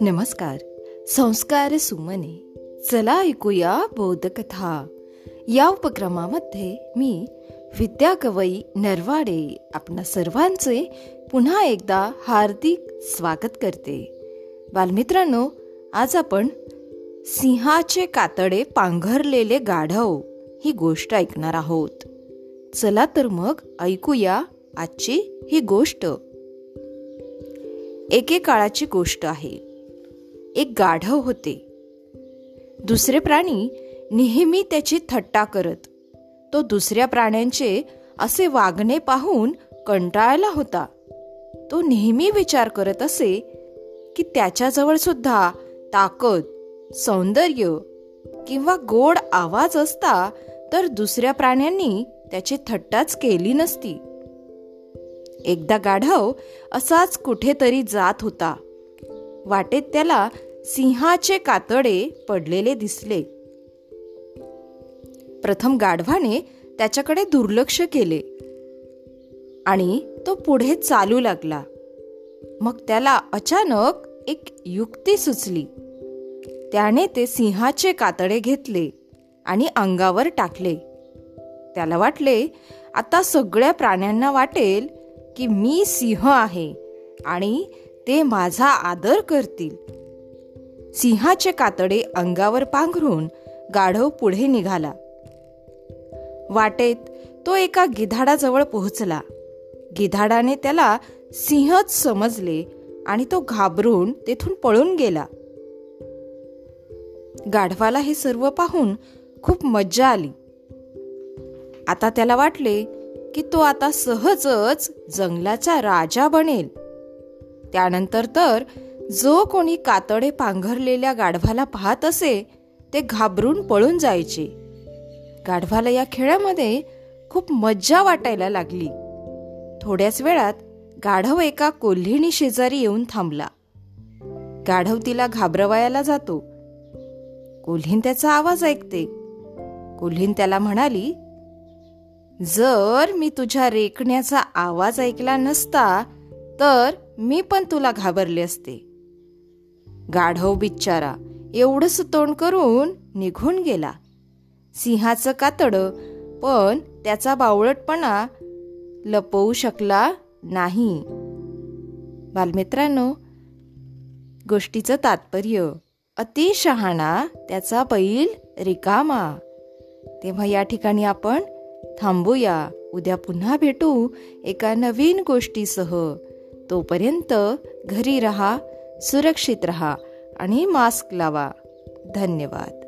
नमस्कार. संस्कार सुमने. चला ऐकूया बोधकथा. या उपक्रमामध्ये मी विद्या कवई नरवाडे आपणा सर्वांचे पुन्हा एकदा हार्दिक स्वागत करते. बालमित्रांनो आज आपण सिंहाचे कातडे पांघरलेले गाढव ही गोष्ट ऐकणार आहोत. चला तर मग ऐकूया आजची ही गोष्ट. एके काळाची गोष्ट आहे. एक गाढव होते. दुसरे प्राणी नेहमी त्याची थट्टा करत. तो दुसऱ्या प्राण्यांचे असे वागणे पाहून कंटाळला होता. तो नेहमी विचार करत असे की त्याच्याजवळ सुद्धा ताकद सौंदर्य किंवा गोड आवाज असता तर दुसऱ्या प्राण्यांनी त्याची थट्टाच केली नसती. एकदा गाढव असाच कुठेतरी जात होता. वाटेत त्याला सिंहाचे कातडे पडलेले दिसले. प्रथम गाढवाने त्याच्याकडे दुर्लक्ष केले आणि तो पुढे चालू लागला. मग त्याला अचानक एक युक्ती सुचली. त्याने ते सिंहाचे कातडे घेतले आणि अंगावर टाकले. त्याला वाटले आता सगळ्या प्राण्यांना वाटेल की मी सिंह आहे आणि ते माझा आदर करतील. सिंहाचे कातडे अंगावर पांघरून गाढव पुढे निघाला. वाटेत तो एका गिधाडाजवळ पोहोचला. गिधाडाने त्याला सिंहच समजले आणि तो घाबरून तेथून पळून गेला. गाढवाला हे सर्व पाहून खूप मज्जा आली. आता त्याला वाटले की तो आता सहजच जंगलाचा राजा बनेल. त्यानंतर तर जो कोणी कातडे पांघरलेल्या गाढवाला पाहत असे ते घाबरून पळून जायचे. गाढवाला या खेळामध्ये खूप मज्जा वाटायला लागली. थोड्याच वेळात गाढव एका कोल्हिणी शेजारी येऊन थांबला. गाढव तिला घाबरवायला जातो. कोल्हीन त्याचा आवाज ऐकते. कोल्हीन त्याला म्हणाली जर मी तुझ्या रेकण्याचा आवाज ऐकला नसता तर मी पण तुला घाबरले असते. गाढव बिच्चारा एवढंच तोंड करून निघून गेला. सिंहाचं कातड पण त्याचा बावळटपणा लपवू शकला नाही. बालमित्रांनो गोष्टीचं तात्पर्य अति शहाणा त्याचा बैल रिकामा. तेव्हा या ठिकाणी आपण थांबूया उद्या पुन्हा भेटू एका नवीन गोष्टीसह. तोपर्यंत घरी रहा सुरक्षित रहा आणि मास्क लावा. धन्यवाद.